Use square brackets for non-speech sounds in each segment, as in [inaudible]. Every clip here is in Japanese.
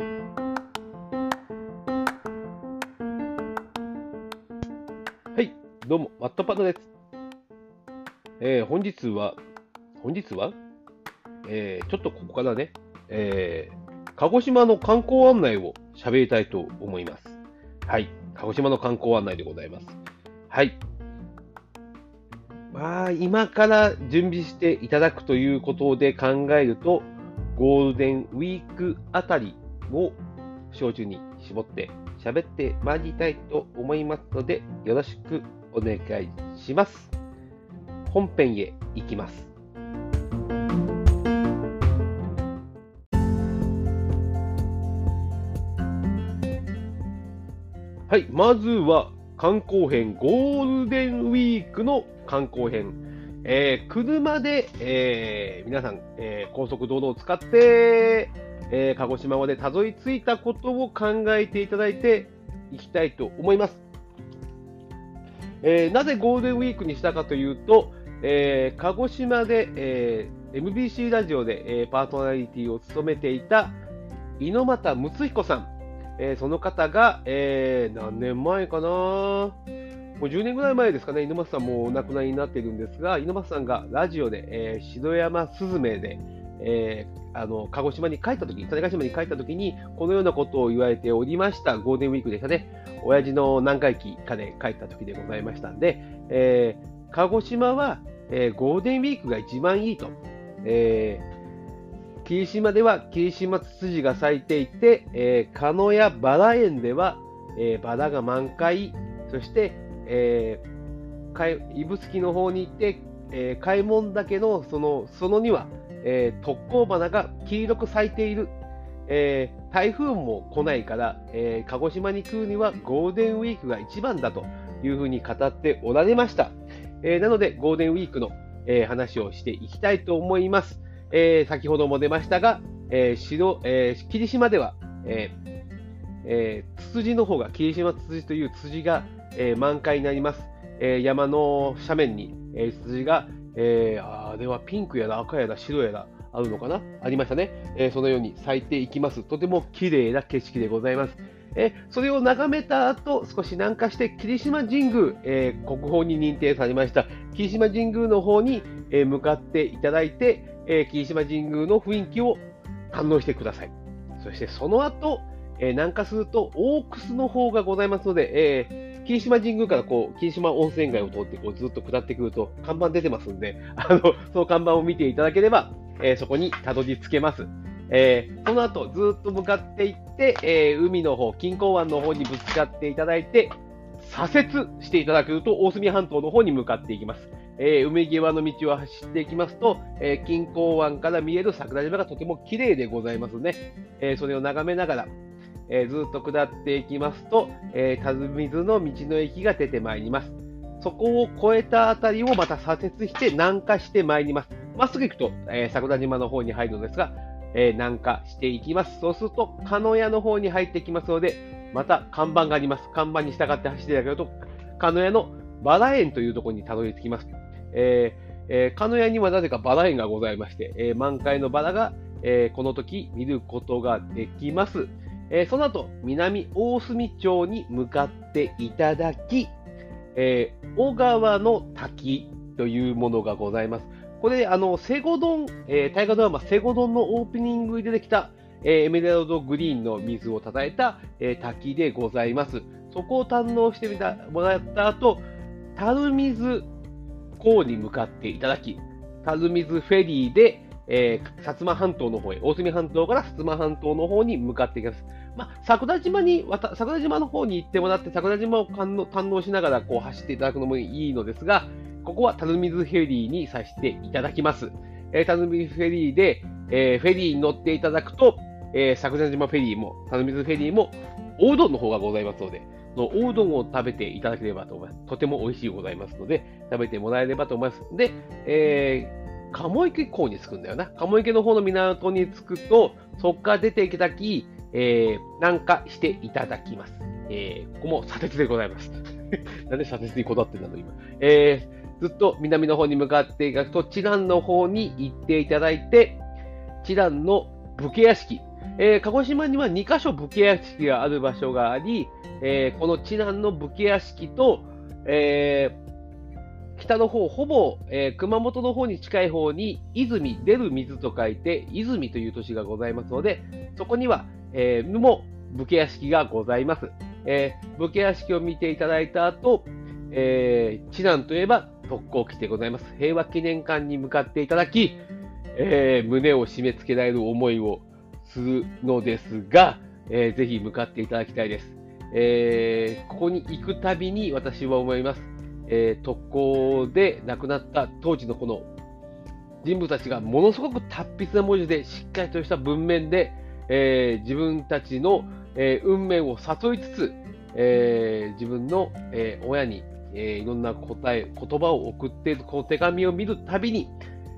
はい、どうも、ワットパドです。えー本日は、本日は、えーちょっとここからね、えー鹿児島の観光案内を喋りたいと思います。はい、鹿児島の観光案内でございます。はい。まあ、今から準備していただくということで考えると、ゴールデンウィークあたりを照準に絞って喋ってまいりたいと思いますので、よろしくお願いします。本編へ行きます。はい、まずは観光編、ゴールデンウィークの観光編。えー車で、えー皆さん、えー高速道路を使って、えー鹿児島までたどり着いたことを考えていただいていきたいと思います。えーなぜゴールデンウィークにしたかというと、えー鹿児島で、えー MBC ラジオで、えーパーソナリティを務めていた猪俣睦彦さん、えーその方が、えー何年前かな？もう10年ぐらい前ですかね、猪俣さんもお亡くなりになっているんですが、猪俣さんがラジオで、えー城山スズメで、えーあの鹿児島に帰ったとき、種子島に帰ったときに、このようなことを言われておりました、ゴールデンウィークでしたね、親父の何回忌かで帰ったときでございましたんで、えー鹿児島は、えーゴールデンウィークが一番いいと。えー霧島では霧島ツツジが咲いていて、えー鹿野やバラ園では、えバラが満開、そして、えー指宿の方に行って、えー、開門岳のその園には、えー特攻花が黄色く咲いている、えー台風も来ないから、えー鹿児島に来るにはゴールデンウィークが一番だというふうに語っておられました。えーなので、ゴールデンウィークの、え話をしていきたいと思います。え先ほども出ましたが、えー白え霧島では、えーえーツツジの方が、霧島ツツジというツツジが、え満開になります。え山の斜面に、えーツツジが、えーあーではピンクやら赤やら白やらあるのかな？ありましたね、えーそのように咲いていきます。とても綺麗な景色でございます。えそれを眺めた後、少し南下して霧島神宮、えー国宝に認定されました霧島神宮の方に、え向かっていただいて、え霧島神宮の雰囲気を堪能してください。そしてその後、え南下すると大楠の方がございますので、えー霧島神宮からこう霧島温泉街を通ってこうずっと下ってくると看板出てますんで、[laughs] あのその看板を見ていただければ、えーそこにたどり着けます。えーその後ずっと向かっていって、えー海の方、錦江湾の方にぶつかっていただいて、左折していただくと大隅半島の方に向かっていきます。えー海際の道を走っていきますと、えー錦江湾から見える桜島がとても綺麗でございますね。えーそれを眺めながら、えーずっと下っていきますと、えー、田水の道の駅が出てまいります。そこを越えたあたりをまた左折して南下してまいります。まっすぐ行くと、えー桜島の方に入るのですが、えー南下していきます。そうすると、鹿屋の方に入ってきますので、また看板があります。看板に従って走っていただけると、鹿屋のバラ園というところにたどり着きます。えーえー鹿屋にはなぜかバラ園がございまして、えー満開のバラが、えーこの時見ることができます。えーその後、南大隅町に向かっていただき、えー小川の滝というものがございます。これ、あの、セゴドン、えー大河ドラマセゴドンのオープニングで出てきた、えーエメラルドグリーンの水をたたえた、えー滝でございます。そこを堪能してみたもらった後、樽水港に向かっていただき、樽水フェリーで、えー薩摩半島の方へ、大隅半島から薩摩半島の方に向かっていきます。まあ、桜島に、桜島の方に行ってもらって、桜島を堪能しながらこう走っていただくのもいいのですが、ここは樽水フェリーにさせていただきます。えー、樽水フェリーで、えーフェリーに乗っていただくと、えー桜島フェリーも、樽水フェリーも、おうどんの方がございますので、そのおうどんを食べていただければと思います。とても美味しいございますので、食べてもらえればと思います。で、えー鴨池港に着くんだよな。鴨池の方の港に着くと、そこから出ていただき、えー南下していただきます。えーここも左折でございます。[laughs] なんで左折にこだわってんだろう、今。えーずっと南の方に向かっていただくと、チランの方に行っていただいて、チランの武家屋敷、えー、鹿児島には2カ所武家屋敷がある場所があり、えー、この知南の武家屋敷と、えー、北の方、ほぼ、え熊本の方に近い方に、泉、出る水と書いて、泉という都市がございますので、そこには、えも武家屋敷がございます。え武家屋敷を見ていただいた後、えー、知南といえば特攻機でございます。平和記念館に向かっていただき、えー、胸を締め付けられる思いをするのですが、えー、ぜひ向かっていただきたいです。えー、ここに行くたびに私は思います。え、特攻で亡くなった当時のこの人物たちがものすごく達筆な文字でしっかりとした文面で、えー、自分たちの、えー、運命を誘いつつ、えー、自分の、え親に、えいろんな答え、言葉を送っているこの手紙を見るたびに、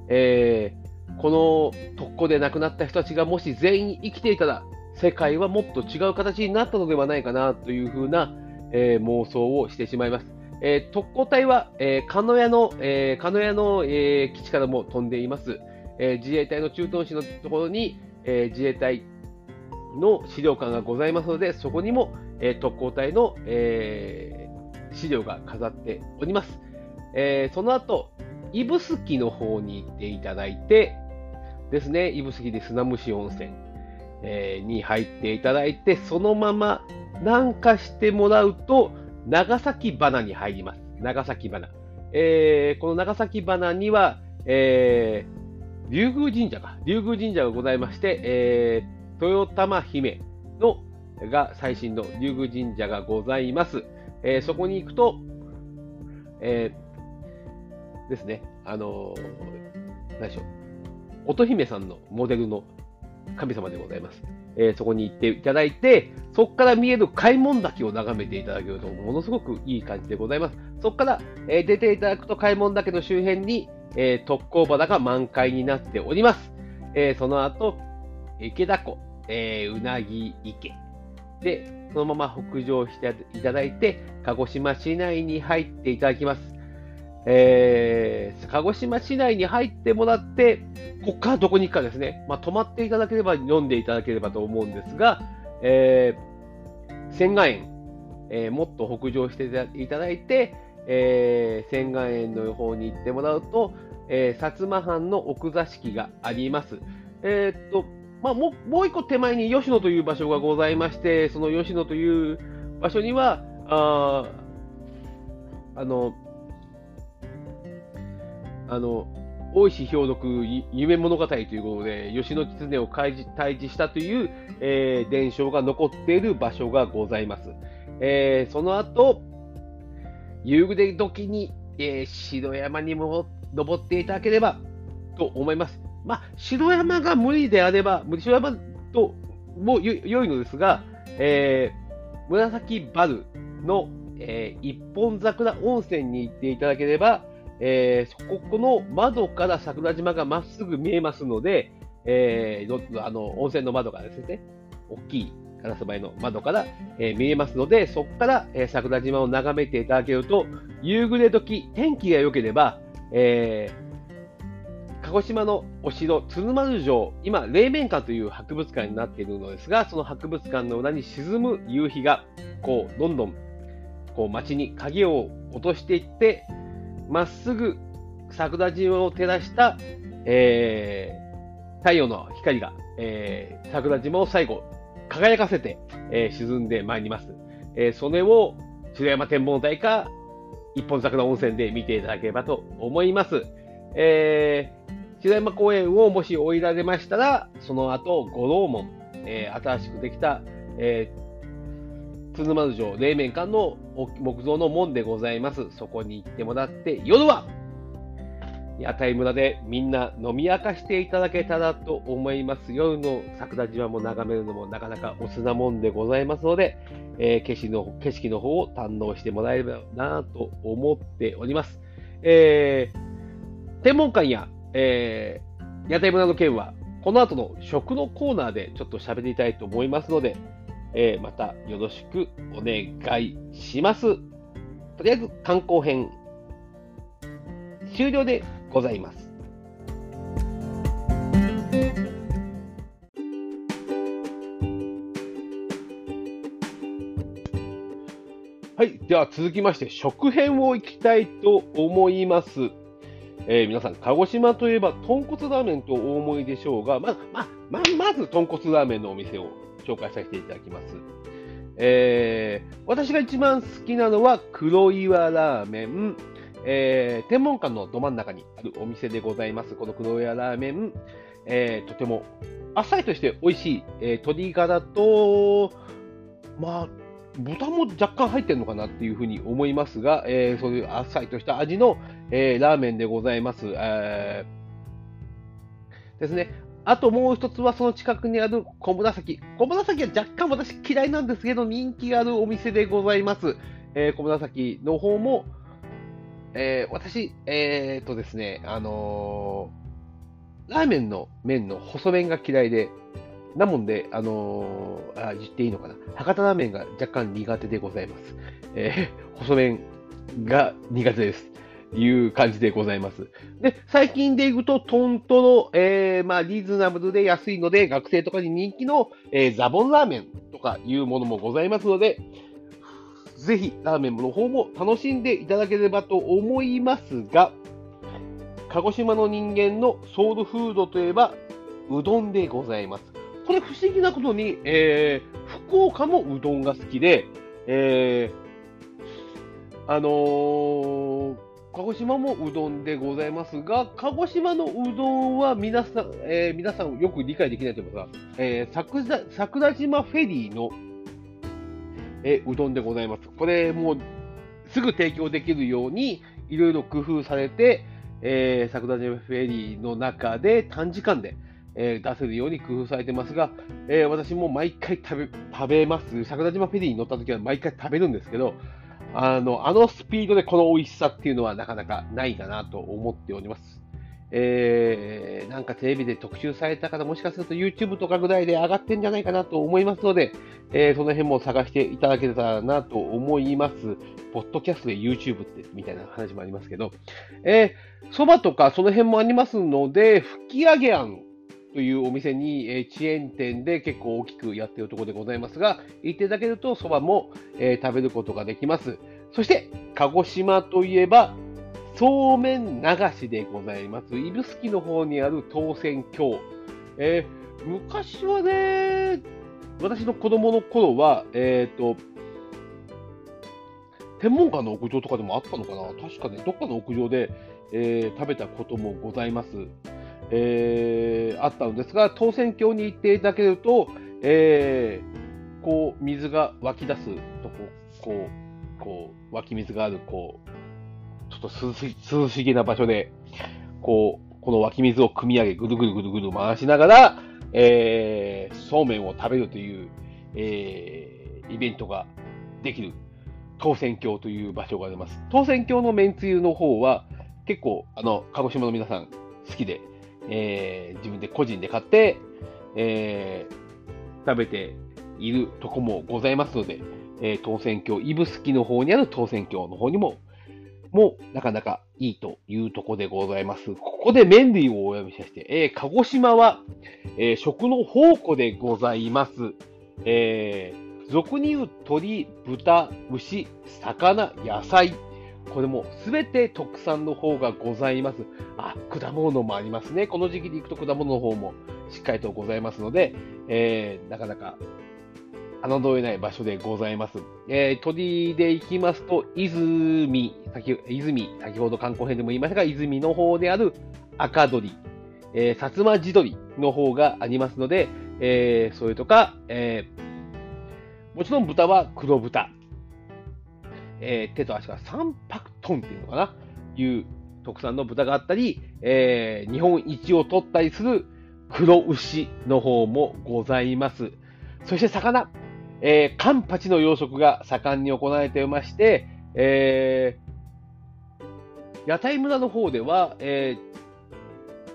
えこの特攻で亡くなった人たちがもし全員生きていたら、世界はもっと違う形になったのではないかなというふうな、え、妄想をしてしまいます。え、特攻隊は、えー、鹿屋の、えー、鹿屋の、え、基地からも飛んでいます。え、自衛隊の駐屯地のところに、え、自衛隊の資料館がございますので、そこにも、えー、特攻隊の、えー、資料が飾っております。えー、その後、指宿の方に行っていただいてですね、指宿で砂虫温泉、えー、に入っていただいて、そのまま南下してもらうと、長崎花に入ります。長崎花。えー、この長崎花には、えー、竜宮神社が、竜宮神社がございまして、えー、豊玉姫のが最新の竜宮神社がございます。えー、そこに行くと、えー、ですね、あのー、何でしょう、乙姫さんのモデルの神様でございます。えー、そこに行っていただいて、そこから見える開門岳を眺めていただけると、ものすごくいい感じでございます。そこから、え、出ていただくと開門岳の周辺に、え、特攻花が満開になっております。えその後、池田湖、えうなぎ池。で、そのまま北上していただいて、鹿児島市内に入っていただきます。えー、鹿児島市内に入ってもらって、ここからどこに行くかですね、まあ、泊まっていただければ読んでいただければと思うんですが、えー、仙岩園、えー、もっと北上していただいて、えー、仙岩園の方に行ってもらうと、えー、薩摩藩の奥座敷があります。えー、っと、まあ、ももう一個手前に吉野という場所がございまして、その吉野という場所には、ああの、あの、大石兵読夢物語ということで、吉野狐を退治したという、えー、伝承が残っている場所がございます。えー、その後、夕暮れ時に、えー、城山にも登っていただければと思います。まあ、城山が無理であれば、城山とも良いのですが、えー、紫バルの、えー、一本桜温泉に行っていただければ、えー、そこの窓から桜島がまっすぐ見えますので、えー、あの温泉の窓がですね、大きいガラス張りの窓から、えー、見えますので、そこから、えー、桜島を眺めていただけると、夕暮れ時、天気が良ければ、えー、鹿児島のお城、鶴丸城、今、冷面館という博物館になっているのですが、その博物館の裏に沈む夕日が、こう、どんどん、こう、街に影を落としていって、まっすぐ桜島を照らした、えー、太陽の光が、えー、桜島を最後輝かせて、えー、沈んでまいります。えー、それを白山展望台か一本桜温泉で見ていただければと思います。えー、白山公園をもし降りられましたら、その後、五郎門、えー、新しくできた、えー、鶴丸城冷麺館の木造の門でございます。そこに行ってもらって、夜は屋台村でみんな飲み明かしていただけたらと思います。夜の桜島も眺めるのもなかなかおつなもんでございますので、えー、景色の景色の方を堪能してもらえればなと思っております。えー、天文館や、えー、屋台村の件は、この後の食のコーナーでちょっと喋りたいと思いますので、えー、またよろしくお願いします。とりあえず観光編終了でございます。はい、では続きまして食編をいきたいと思います。えー皆さん、鹿児島といえば、豚骨ラーメンとお思いでしょうが、ま、ま、ま、まず豚骨ラーメンのお店を紹介させていただきます。えー私が一番好きなのは黒岩ラーメン、えー天文館のど真ん中にあるお店でございます。この黒岩ラーメン、えーとてもあっさりとして美味しい、えー鶏ガラと、まあ、豚も若干入ってるのかなっていうふうに思いますが、えーそういうあっさりとした味の、えーラーメンでございます。えーですね。あともう一つはその近くにある小紫。小紫は若干私嫌いなんですけど人気があるお店でございます。えー小紫の方も、えー私、えー、とですね、あのーラーメンの麺の細麺が嫌いで、なもんで、あのーあ言っていいのかな。博多ラーメンが若干苦手でございます。えー [laughs] 細麺が苦手です。いう感じでございます。で、最近で言うと、トントロ、えー、まあ、リーズナブルで安いので、学生とかに人気の、えーザボンラーメンとかいうものもございますので、ぜひ、ラーメンの方も楽しんでいただければと思いますが、鹿児島の人間のソウルフードといえば、うどんでございます。これ不思議なことに、えー福岡もうどんが好きで、えーあのー鹿児島もうどんでございますが、鹿児島のうどんは皆さん、えー皆さんよく理解できないと思いますが、えー桜島フェリーの、えーうどんでございます。これもうすぐ提供できるようにいろいろ工夫されて、えー桜島フェリーの中で短時間で、え出せるように工夫されてますが、え私も毎回食べ食べます。桜島フェリーに乗った時は毎回食べるんですけど、あのあのスピードでこの美味しさっていうのはなかなかないかなと思っております。えーなんかテレビで特集された方、もしかすると YouTube とかぐらいで上がってんじゃないかなと思いますので、えーその辺も探していただけたらなと思います。ポッドキャストで YouTube ってみたいな話もありますけど、えー、蕎麦とかその辺もありますので、吹き上げあんというお店に、えーチェーン店で結構大きくやっているところでございますが、行っていただけると蕎麦も、えー食べることができます。そして、鹿児島といえば、そうめん流しでございます。指宿の方にある当選郷。えー昔はね、私の子供の頃は、えっ、と、天文館の屋上とかでもあったのかな確かね、どっかの屋上で、え食べたこともございます。えーあったのですが、当選郷に行っていただけると、えーこう、水が湧き出すとこ、こう、こう、湧き水がある、こう、ちょっと涼し涼しげな場所で、こう、この湧き水を汲み上げ、ぐるぐるぐるぐる回しながら、えーそうめんを食べるという、えーイベントができる、当選郷という場所があります。当選郷のめんつゆの方は、結構、あの、鹿児島の皆さん好きで、えー自分で個人で買って、えー食べているとこもございますので、えー当選郷、指宿の方にある当選郷の方にも、もうなかなかいいというとこでございます。ここで麺類をお呼びさせて、えー鹿児島は、えー食の宝庫でございます。えー俗に言う鶏、豚、牛、魚、野菜。これもすべて特産の方がございます。あ、果物もありますね。この時期で行くと果物の方もしっかりとございますので、えーなかなか侮れない場所でございます。えー鳥で行きますと、泉、先泉、先ほど観光編でも言いましたが、泉の方である赤鳥、えー、薩摩地鶏の方がありますので、えーそれとか、えーもちろん豚は黒豚、えー手と足が3泊トンっていうのかな、いう特産の豚があったり、えー日本一を取ったりする黒牛の方もございます。そして魚、えーカンパチの養殖が盛んに行われていまして、えー屋台村の方では、えー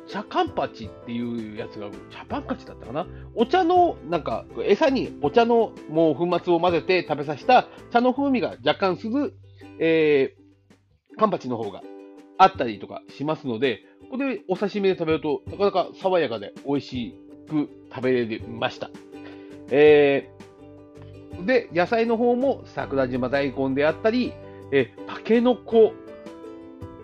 茶カンパチっていうやつが、茶パンカチだったかなお茶の、なんか、餌にお茶のもう粉末を混ぜて食べさせた茶の風味が若干する、えーカンパチの方があったりとかしますので、これお刺身で食べると、なかなか爽やかで美味しく食べれました。えーで、野菜の方も桜島大根であったり、えタケノコ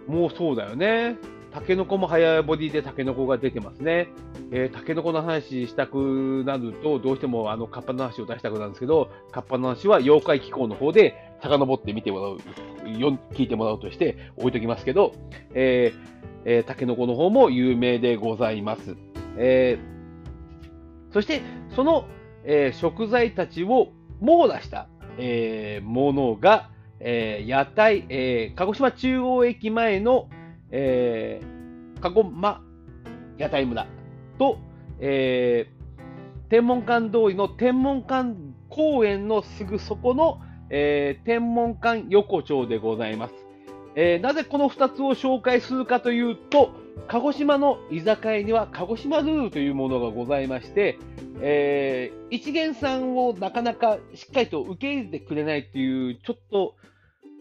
もそうだよね。タケノコも早ボディでタケノコが出てますね。えー、タケノコの話したくなると、どうしてもあのカッパの話を出したくなるんですけど、カッパの話は妖怪機構の方で遡って見てもらう、よ聞いてもらうとして置いときますけど、えーえー、タケノコの方も有名でございます。えー、そして、その、えー、食材たちを網羅した、えー、ものが、えー、屋台、えー、鹿児島中央駅前の、えー、鹿児島屋台村と、えー、天文館通りの天文館公園のすぐそこの、えー、天文館横丁でございます。えー、なぜこの2つを紹介するかというと、鹿児島の居酒屋には鹿児島ルールというものがございまして、えー、一元さんをなかなかしっかりと受け入れてくれないっていう、ちょっと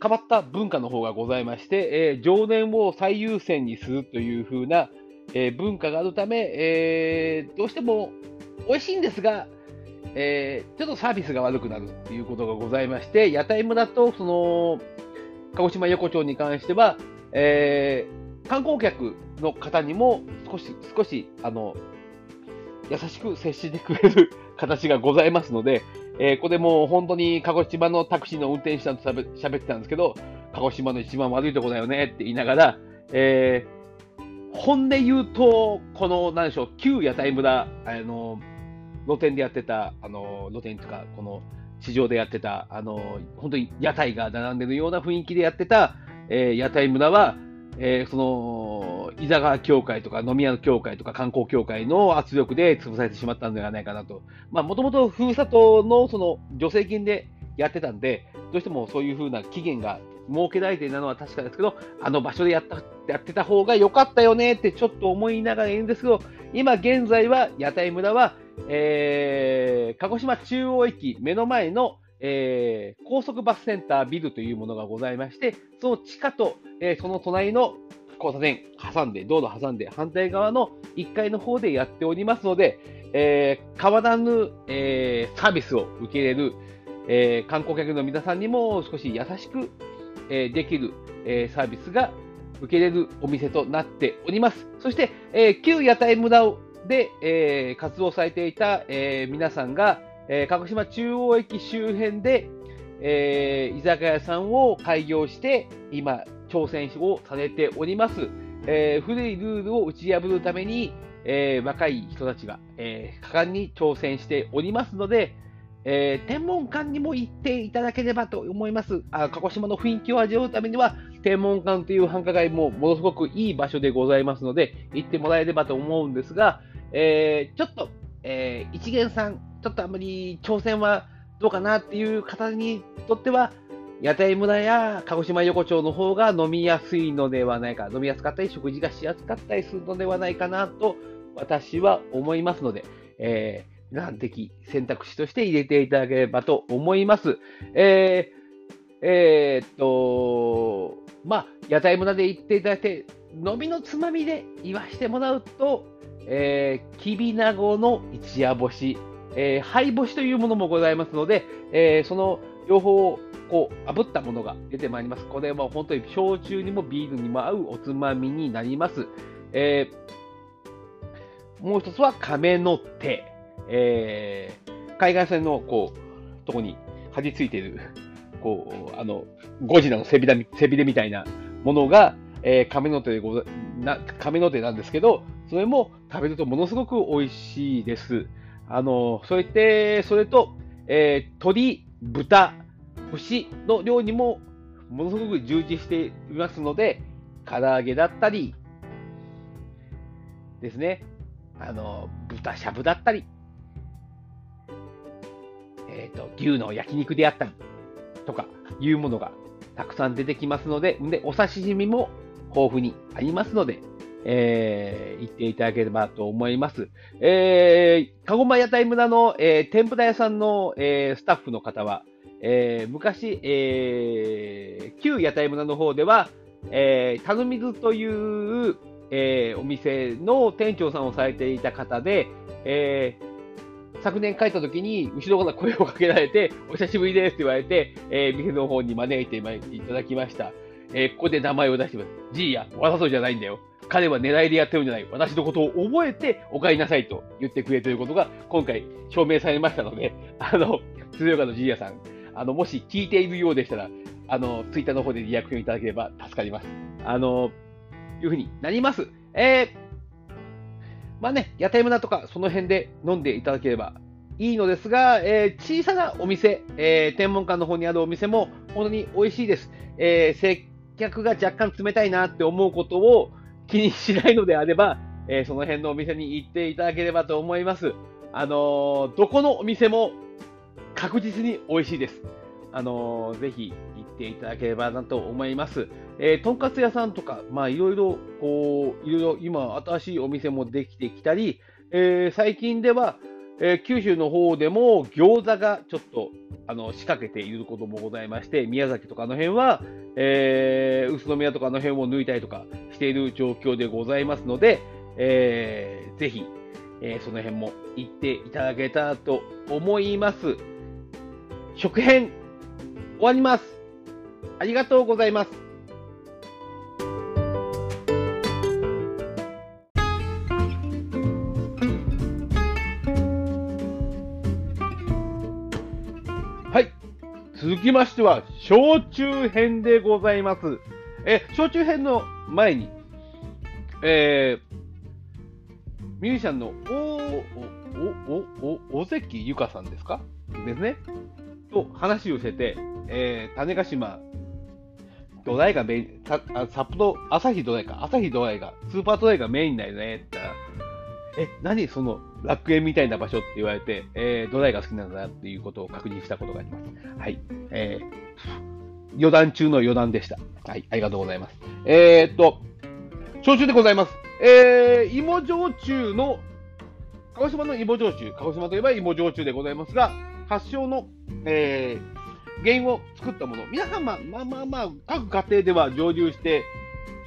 変わった文化の方がございまして、えー、常連を最優先にするという風な、えー、文化があるため、えー、どうしても美味しいんですが、えー、ちょっとサービスが悪くなるということがございまして、屋台村とその鹿児島横丁に関しては、え、観光客の方にも少し少しあの優しく接してくれる形がございますので、えー、これもう本当に鹿児島のタクシーの運転手さんと喋ってたんですけど、鹿児島の一番悪いとこだよねって言いながら、えー、本音言うと、この、なんでしょう、旧屋台村、あの、露店でやってた、あの、露店とか、この、市場でやってた、あの、本当に屋台が並んでるような雰囲気でやってた、えー、屋台村は、えー、その、居酒屋協会とか飲み屋の協会とか観光協会の圧力で潰されてしまったんではないかなと。まあ、もともとふるさとのその助成金でやってたんで、どうしてもそういうふうな期限が設けられていたのは確かですけど、あの場所でやったやってた方が良かったよねってちょっと思いながらいるんですけど、今現在は屋台村は、えー、鹿児島中央駅目の前のえー、高速バスセンタービルというものがございまして、その地下と、えー、その隣の交差点挟んで、道路挟んで、反対側の1階の方でやっておりますので、えー、変わらぬ、えサービスを受け入れる、え観光客の皆さんにも少し優しく、えできる、えサービスが受け入れるお店となっております。そして、え旧屋台村で、え活動されていた、え皆さんが、えー、鹿児島中央駅周辺で、えー、居酒屋さんを開業して、今、挑戦をされております。えー、古いルールを打ち破るために、え若い人たちが、え果敢に挑戦しておりますので、え天文館にも行っていただければと思います。あ鹿児島の雰囲気を味わうためには、天文館という繁華街もものすごくいい場所でございますので、行ってもらえればと思うんですが、えーちょっと、え一元さん、ちょっとあんまり挑戦はどうかなっていう方にとっては、屋台村や鹿児島横丁の方が飲みやすいのではないか、飲みやすかったり、食事がしやすかったりするのではないかなと、私は思いますので、えー、皆さん的選択肢として入れていただければと思います。えー、えー、っと、まあ、屋台村で行っていただいて、飲みのつまみで言わしてもらうと、えー、きびなごの一夜干し、えー、灰干しというものもございますので、えー、その両方をこう炙ったものが出てまいります。これは本当に焼酎にもビールにも合うおつまみになります。えー、もう一つは亀の手。えー、海岸線のこう、とこに張り付いている、こう、あの、ゴジラの背びれ背びれみたいなものが、えー、亀の手でござな、亀の手なんですけど、それも食べるとものすごく美味しいです。あの、それて、それと、えー、鶏、豚、牛の量にもものすごく充実していますので、唐揚げだったり、ですね、あの、豚しゃぶだったり、えっ、ー、と、牛の焼肉であったり、とか、いうものがたくさん出てきますので、で、お刺身も豊富にありますので、えー、行っていただければと思います。えー、かごま屋台村の、えー、天ぷら屋さんの、えー、スタッフの方は、えー、昔、えー、旧屋台村の方では、えー、たぬみずという、えー、お店の店長さんをされていた方で、え昨年帰った時に、後ろから声をかけられて、お久しぶりですって言われて、えー、店の方に招いていただきました。えー、ここで名前を出してます。ジーヤ、わざとじゃないんだよ。彼は狙いでやってるんじゃない。私のことを覚えてお帰りなさいと言ってくれということが、今回証明されましたので、あの、鶴岡のジーヤさん、あの、もし聞いているようでしたら、あの、ツイッターの方でリアクションいただければ助かります。あの、いうふうになります。えー、まあね、屋台村とかその辺で飲んでいただければいいのですが、えー、小さなお店、えー、天文館の方にあるお店も本当に美味しいです。えー、客が若干冷たいなって思うことを気にしないのであれば、えその辺のお店に行っていただければと思います。あのどこのお店も確実に美味しいです。あのぜひ行っていただければなと思います。えー、とんかつ屋さんとか、まあいろいろ、こう、いろいろ今新しいお店もできてきたり、えー、最近では、えー、九州の方でも餃子がちょっとあの仕掛けていることもございまして、宮崎とかの辺は、えー、宇都宮とかの辺を抜いたりとかしている状況でございますので、えー、ぜひ、えー、その辺も行っていただけたらと思います。食編終わります。ありがとうございます。きましては、焼酎編でございます。え、焼酎編の前に、えー、ミュージシャンのお、お、お、お、尾関ゆかさんですか？ですね。と話をしてて、えー、種子島、ドライがメイン、札幌、朝日ドライか、朝日ドライが、スーパードライがメインだよねって言ったら、え、何その楽園みたいな場所って言われて、えー、どれが好きなんだっていうことを確認したことがあります。はい。えー、余談中の余談でした。はい。ありがとうございます。えー、っと、焼酎でございます。えー、芋焼酎の、鹿児島の芋焼酎、鹿児島といえば芋焼酎でございますが、発祥の、えー、原因を作ったもの。皆さん、まあまあまあ、各家庭では蒸留して、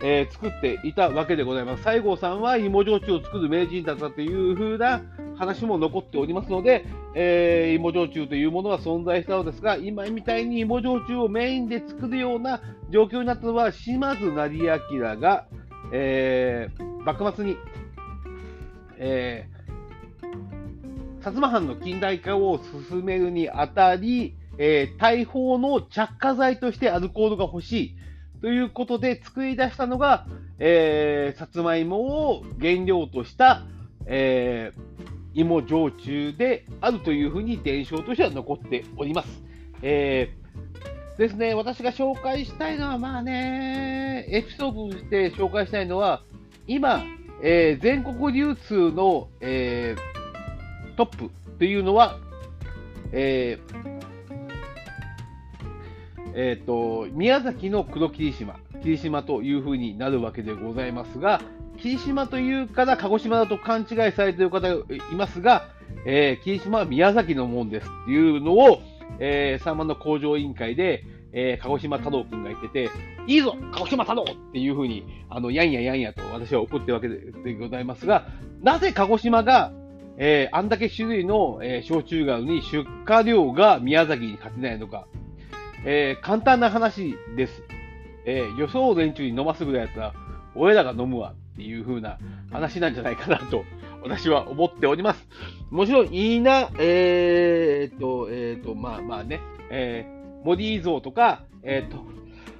えー、作っていたわけでございます。西郷さんは芋焼酎を作る名人だったというふうな話も残っておりますので、えー、芋焼酎というものは存在したのですが、今みたいに芋焼酎をメインで作るような状況になったのは、島津成明が、えー、幕末に、え、薩摩藩の近代化を進めるにあたり、え、大砲の着火剤としてアルコールが欲しい。ということで作り出したのが、えー、さつまいもを原料とした、えー、芋焼酎であるというふうに伝承としては残っております。えー、ですね、私が紹介したいのは、まあね、エピソードとして紹介したいのは、今、えー、全国流通の、えー、トップというのは、えー、え、ー、と、宮崎の黒霧島、霧島というふうになるわけでございますが、霧島というから鹿児島だと勘違いされている方がいますが、えー、霧島は宮崎のもんですっていうのを、えー、サンマの工場委員会で、えー、鹿児島太郎くんが言ってて、いいぞ鹿児島太郎っていうふうに、あの、やんややんやと私は怒ってるわけでございますが、なぜ鹿児島が、えー、あんだけ種類の、えー、焼酎がに出荷量が宮崎に勝てないのか、えー、簡単な話です。えー、予想を連中に飲ますぐらいやったら、俺らが飲むわっていう風な話なんじゃないかなと、[laughs] 私は思っております。もちろん、いいな、えー、っと、えー、っと、まあまあね、えー、モディーゾーとか、えー、っと、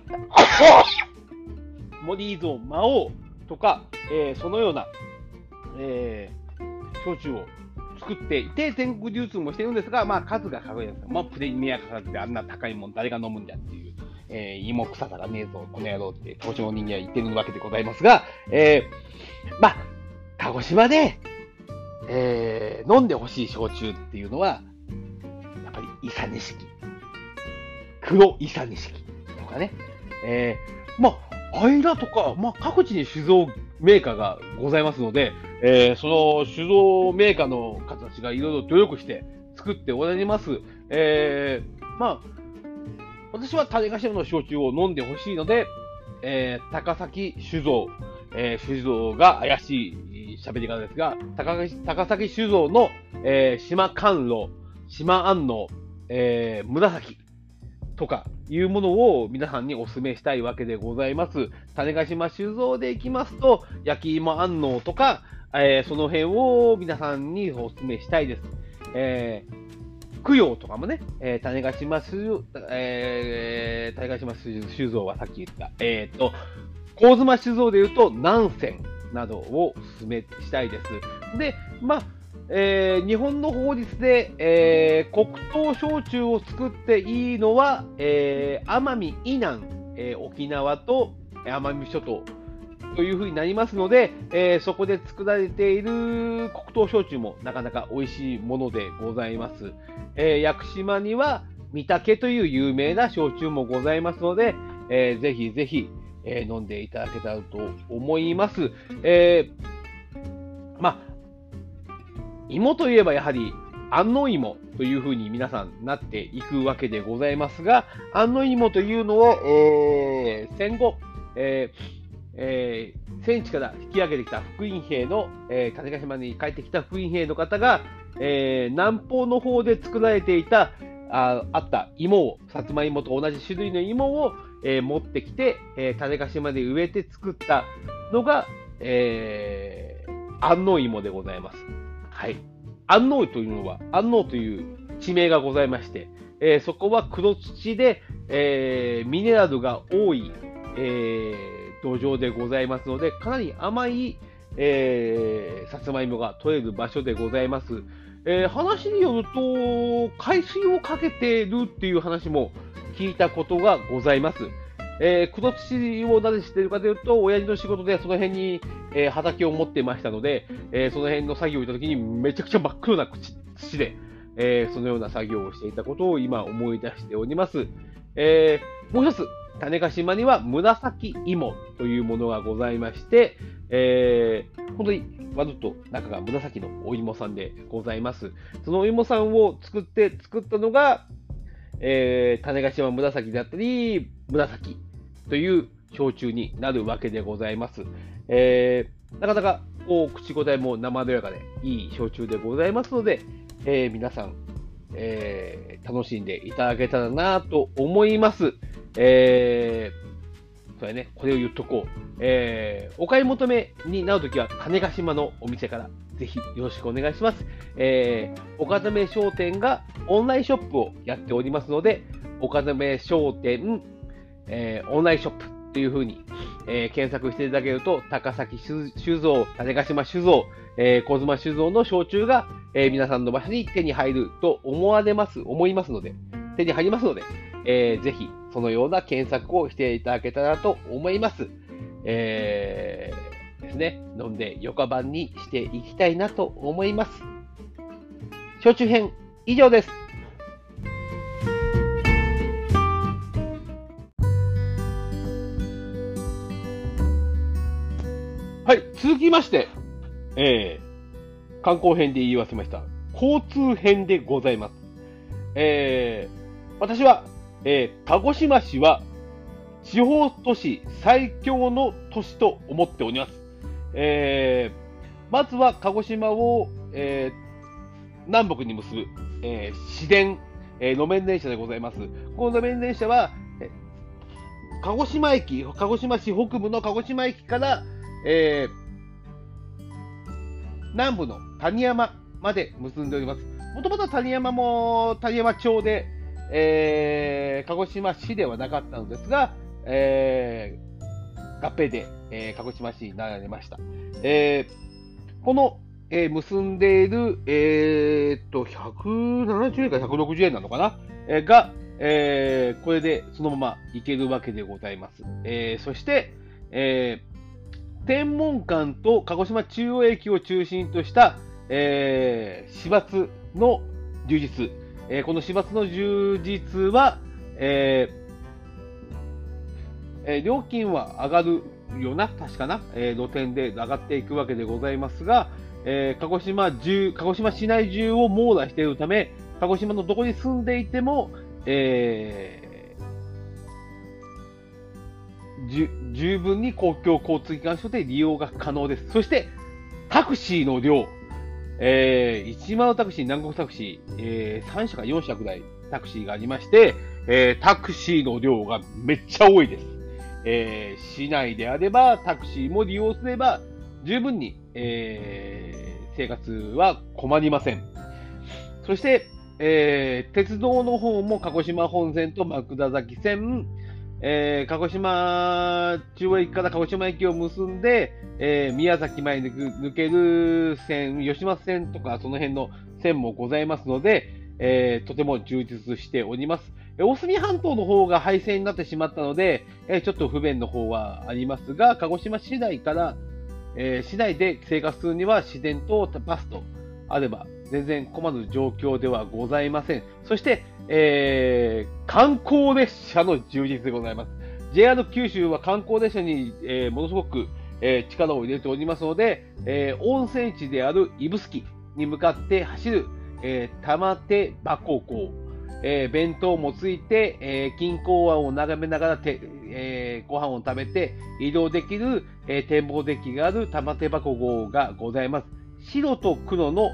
[coughs] モディーゾー魔王とか、えー、そのような、えー、焼酎を作っていて、全国流通もしてるんですが、まあ数が数えるんですまあプレミア価格であんな高いもん誰が飲むんだっていう、えー、芋臭さがねえぞ、この野郎って鹿児島人間は言ってるわけでございますが、えー、まあ、鹿児島で、えー、飲んでほしい焼酎っていうのは、やっぱり伊佐錦。黒伊佐錦とかね。えー、まあ、間とか、まあ、各地に酒造メーカーがございますので、えー、その酒造メーカーの方たちがいろいろ努力して作っておられます。えー、まあ、私は種頭の焼酎を飲んでほしいので、えー、高崎酒造、えー、酒造が怪しい喋り方ですが、高高崎酒造の、えー、島甘露、島安納、えー、紫とかいうものを皆さんにお勧めしたいわけでございます。種子島酒造でいきますと、焼き芋安納とか、えー、その辺を皆さんにお勧めしたいです。えー、供養とかもね、えー、種子島酒、えー、種子島酒造はさっき言った、えっ、ー、と、神妻酒造で言うと、南泉などをお勧めしたいです。で、まあ、えー、日本の法律で、えー、黒糖焼酎を作っていいのは、えー、奄美以南、え沖縄と奄美諸島というふうになりますので、えそこで作られている黒糖焼酎もなかなか美味しいものでございます。え屋久島には御嶽という有名な焼酎もございますので、えー、ぜひぜひ、え飲んでいただけたらと思います。えまあ芋といえばやはり安納芋というふうに皆さんなっていくわけでございますが、安納芋というのを、えー、戦後、えーえー、戦地から引き上げてきた福音兵の、えー、種子島に帰ってきた福音兵の方が、えー、南方の方で作られていたああった芋を、さつまいもと同じ種類の芋を、えー、持ってきて、えー、種子島で植えて作ったのが、えー、安納芋でございます。はい。安納というのは、安納という地名がございまして、えー、そこは黒土で、えー、ミネラルが多い、えー、土壌でございますので、かなり甘い、えー、さつまいもが取れる場所でございます。えー、話によると、海水をかけてるっていう話も聞いたことがございます。えー、黒土をなぜしてるかというと、親父の仕事でその辺に、えー、畑を持ってましたので、えー、その辺の作業をしたときにめちゃくちゃ真っ黒な土で、えそのような作業をしていたことを今思い出しております。えもう一つ、種子島には紫芋というものがございまして、え本当にわずっと中が紫のお芋さんでございます。そのお芋さんを作って作ったのが、えー、種子島紫であったり、紫という焼酎になるわけでございます。えー、なかなかこう口答えも生でやかでいい焼酎でございますので、えー、皆さん、えー、楽しんでいただけたらなと思います。えー、それね、これを言っとこう。えー、お買い求めになるときは、種子島のお店からぜひよろしくお願いします。えー、岡め商店がオンラインショップをやっておりますので、岡め商店、えー、オンラインショップというふうに、えー、検索していただけると、高崎酒造、種子島酒造、えー、小妻酒造の焼酎が、えー、皆さんの場所に手に入ると思われます、思いますので、手に入りますので、えー、ぜひそのような検索をしていただけたらと思います。えー、ですね、飲んでよかばんにしていきたいなと思います。焼酎編以上です。はい、続きまして、えー、観光編で言い忘れました。交通編でございます。えー、私は、えー、鹿児島市は地方都市最強の都市と思っております。えー、まずは鹿児島を、えー、南北に結ぶ、えー、市電、えー、路面電車でございます。この路面電車は、鹿児島駅、鹿児島市北部の鹿児島駅から、えー、南部の谷山まで結んでおります。もともと谷山も谷山町で、えー、鹿児島市ではなかったのですが、えー、合併で、えー、鹿児島市になられました。えー、この、えー、結んでいる、えー、っと、170円か160円なのかな、えー、が、えー、これでそのまま行けるわけでございます。えー、そして、えー、天文館と鹿児島中央駅を中心とした、えー、市バスの充実。えー、この市バスの充実は、えーえー、料金は上がるよな、確かな、えー、路線で上がっていくわけでございますが、えー、鹿児島中、鹿児島市内中を網羅しているため、鹿児島のどこに住んでいても、えー、十分に公共交通機関所で利用が可能です。そして、タクシーの量、えー、一万タクシー、南国タクシー、えー、3社か4社ぐらいタクシーがありまして、えー、タクシーの量がめっちゃ多いです。えー、市内であればタクシーも利用すれば十分に、えー、生活は困りません。そして、えー、鉄道の方も鹿児島本線と枕崎線、えー、鹿児島中央駅から鹿児島駅を結んで、えー、宮崎前に抜ける線、吉松線とかその辺の線もございますので、えー、とても充実しております。大隅半島の方が廃線になってしまったので、えちょっと不便の方はありますが、鹿児島市内から、え市内で生活するには自然とバスとあれば全然困る状況ではございません。そして、えー、観光列車の充実でございます。JR 九州は観光列車に、えー、ものすごく、えー、力を入れておりますので、え温泉地である指宿に向かって走る、え玉手箱港、え弁当もついて、え近郊湾を眺めながらて、えご飯を食べて移動できる、え展望デッキがある玉手箱号がございます。白と黒の、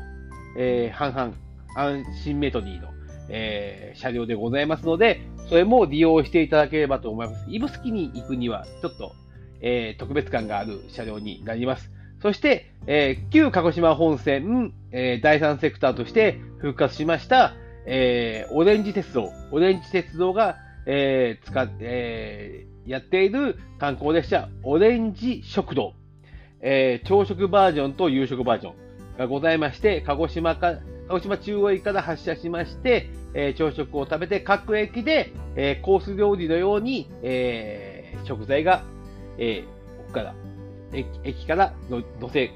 え半々、アンシンメトリーの、えー、車両でございますので、それも利用していただければと思います。指宿に行くには、ちょっと、えー、特別感がある車両になります。そして、えー、旧鹿児島本線、えー、第三セクターとして復活しました、えー、オレンジ鉄道、オレンジ鉄道が、えー、使っえー、やっている観光列車、オレンジ食堂、えー、朝食バージョンと夕食バージョンがございまして、鹿児島か鹿児島中央駅から発車しまして、えー、朝食を食べて各駅で、えー、コース料理のように、えー、食材が、え、ここから駅駅から乗せ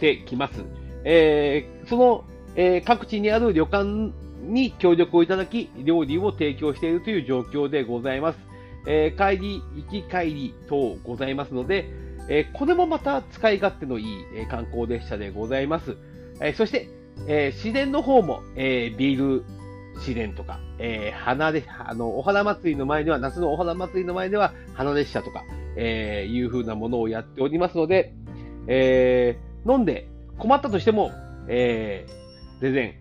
てきます。え、その、え、各地にある旅館に協力をいただき、料理を提供しているという状況でございます。え、帰り、行き帰り等ございますので、え、これもまた使い勝手のいい、え、観光列車でございます。え、そして、え、自然の方も、え、ビール自然とか、え、花で、あの、お花祭りの前では、夏のお花祭りの前では、花列車とか、えー、いう風なものをやっておりますので、え、飲んで困ったとしても、えー、全然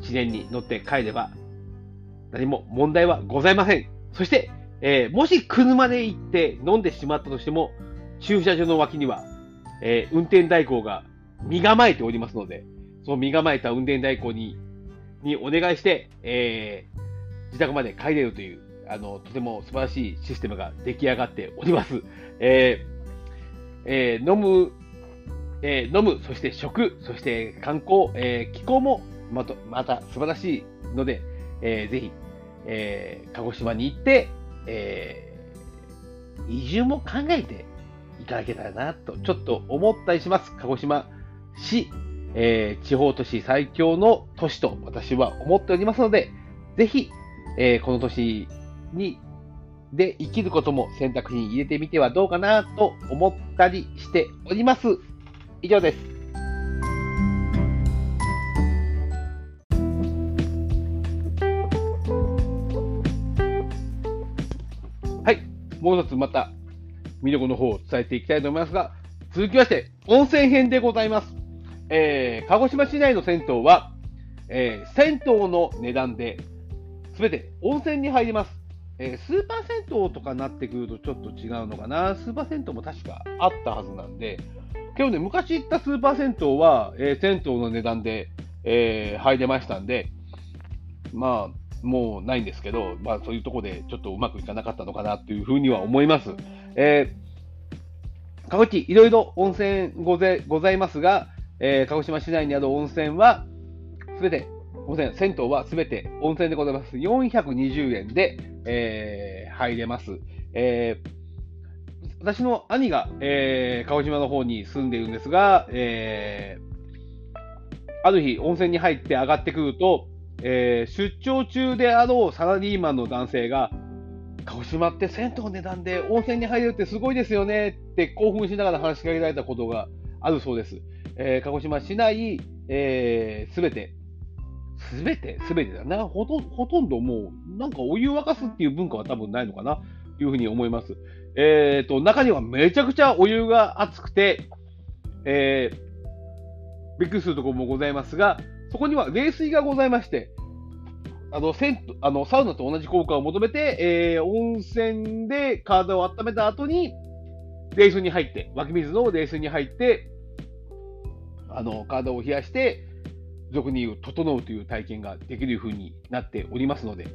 自然に乗って帰れば、何も問題はございません。そして、えー、もし車で行って飲んでしまったとしても、駐車場の脇には、えー、運転代行が身構えておりますので、その身構えた運転代行に、にお願いして、えー、自宅まで帰れるという、あの、とても素晴らしいシステムが出来上がっております。えー、えー、飲む、えー、飲む、そして食、そして観光、えー、気候もまた、また素晴らしいので、えー、ぜひ、えー、鹿児島に行って、えー、移住も考えていただけたらなと、ちょっと思ったりします。鹿児島市えー、地方都市最強の都市と私は思っておりますので、ぜひ、えー、この都市に、で生きることも選択肢に入れてみてはどうかなと思ったりしております。以上です。はい。もう一つまた魅力の方を伝えていきたいと思いますが、続きまして、温泉編でございます。えー、鹿児島市内の銭湯は、えー、銭湯の値段で、すべて温泉に入ります。えー、スーパー銭湯とかになってくるとちょっと違うのかな。スーパー銭湯も確かあったはずなんで、けどね、昔行ったスーパー銭湯は、えー、銭湯の値段で、えー、入れましたんで、まあ、もうないんですけど、まあそういうとこでちょっとうまくいかなかったのかなというふうには思います。えー、各地いろいろ温泉ごぜございますが、えー、鹿児島市内にある温泉は、すべて、温泉、銭湯はすべて温泉でございます。420円で、えー、入れます。えー、私の兄が、えー、鹿児島の方に住んでいるんですが、えー、ある日、温泉に入って上がってくると、えー、出張中であろうサラリーマンの男性が、鹿児島って銭湯の値段で温泉に入れるってすごいですよねって興奮しながら話しかけられたことがあるそうです。えー、鹿児島市内、えー、すべて、すべて、すべてだな。ほとほとんどもう、なんかお湯沸かすっていう文化は多分ないのかな、というふうに思います。えっ、ー、と、中にはめちゃくちゃお湯が熱くて、えー、びっくりするところもございますが、そこには冷水がございまして、あの、銭、あの、サウナと同じ効果を求めて、えー、温泉で体を温めた後に、冷水に入って、湧き水の冷水に入って、あの、体を冷やして、俗に言う、整うという体験ができる風になっておりますので、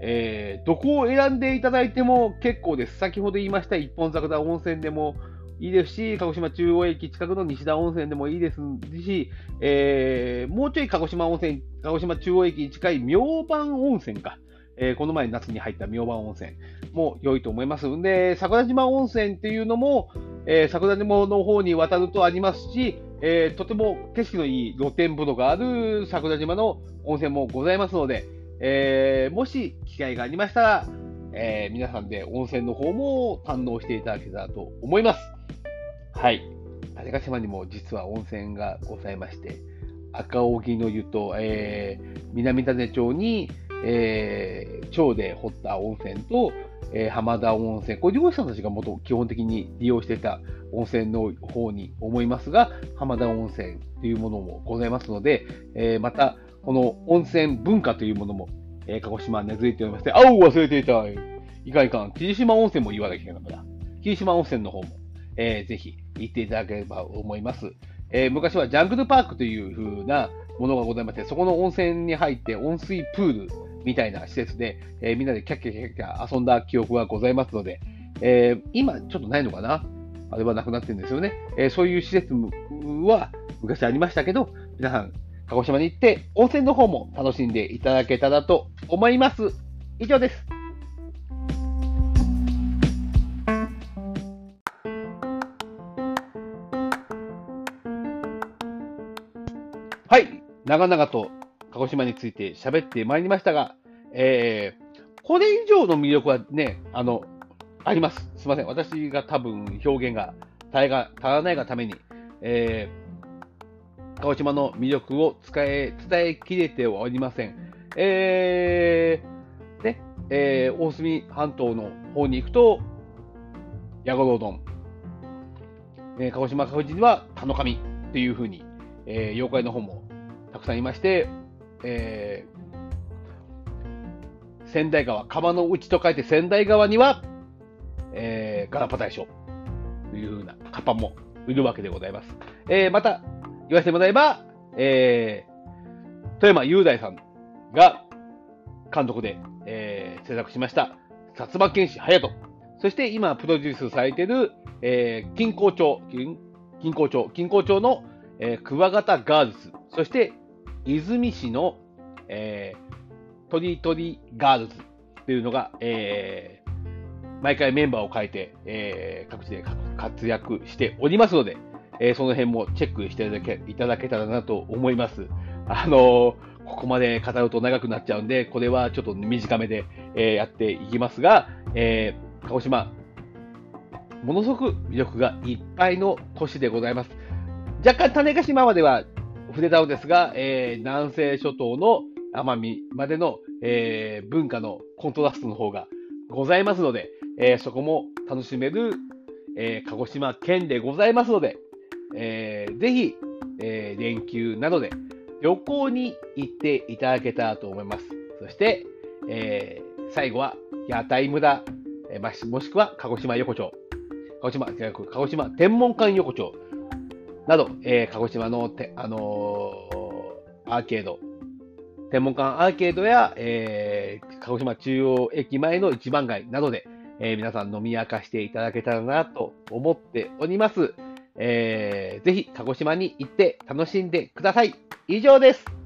えー、どこを選んでいただいても結構です。先ほど言いました一本桜温泉でもいいですし、鹿児島中央駅近くの西田温泉でもいいですし、えー、もうちょい鹿児島温泉、鹿児島中央駅に近い明晩温泉か。えー、この前夏に入った明晩温泉も良いと思いますんで、桜島温泉っていうのも、えー、桜島の方に渡るとありますし、えー、とても景色のいい露天風呂がある桜島の温泉もございますので、えー、もし機会がありましたら、えー、皆さんで温泉の方も堪能していただけたらと思います。はい。種子島にも実は温泉がございまして、赤荻の湯と、えー、南種町に、えー、町で掘った温泉と、えー、浜田温泉、これ漁師さんたちが元基本的に利用していた温泉の方に思いますが、浜田温泉というものもございますので、えー、また、この温泉文化というものも、えー、鹿児島根付いておりまして、あう忘れていたいかんいかん。霧島温泉も言わなきゃいけないから。霧島温泉の方も、えー、ぜひ行っていただければと思います。えー、昔はジャングルパークという風なものがございまして、そこの温泉に入って温水プールみたいな施設で、えー、みんなでキャッキャキャッキャ遊んだ記憶がございますので、えー、今ちょっとないのかな？あれはなくなってるんですよね。え、そういう施設は昔ありましたけど、皆さん鹿児島に行って、温泉の方も楽しんでいただけたらと思います。以上です。はい、長々と鹿児島について喋ってまいりましたが、えー、これ以上の魅力はね、あの、あります。すみません。私が多分表現が足が足らないがために、えー鹿児島の魅力を伝え、伝えきれておりません。えー、ね、えー、大隅半島の方に行くと、矢五郎丼。えー、鹿児島各地には田の神っていうふうに、えー、妖怪の方もたくさんいまして、えー、仙台川、川の内と書いて仙台川には、えー、ガラパ大将というふうなカパもいるわけでございます。えー、また、言わせてもらえば、えー、富山雄大さんが監督で、えー、制作しました、薩摩剣士隼人。そして今プロデュースされている、えー、金光町、金光町、金光町の、えー、クワガタガールズ。そして泉市の、えー、トリトリガールズというのが、えー、毎回メンバーを変えて、えー、各地で活躍しておりますので、えー、その辺もチェックしていただけたらなと思います。あのー、ここまで語ると長くなっちゃうんで、これはちょっと短めで、えー、やっていきますが、え鹿児島、ものすごく魅力がいっぱいの都市でございます。若干種子島までは触れたのですが、え南西諸島の奄美までの、え文化のコントラストの方がございますので、えそこも楽しめる、え鹿児島県でございますので、えー、ぜひ、えー、連休などで旅行に行っていただけたらと思います。そして、えー、最後は屋台村、えー、もしくは鹿児島横丁、鹿児島、鹿児島天文館横丁など、えー、鹿児島のて、あのー、アーケード、天文館アーケードや、えー、鹿児島中央駅前の一番街などで、えー、皆さん飲み明かしていただけたらなと思っております。えー、ぜひ鹿児島に行って楽しんでください。以上です。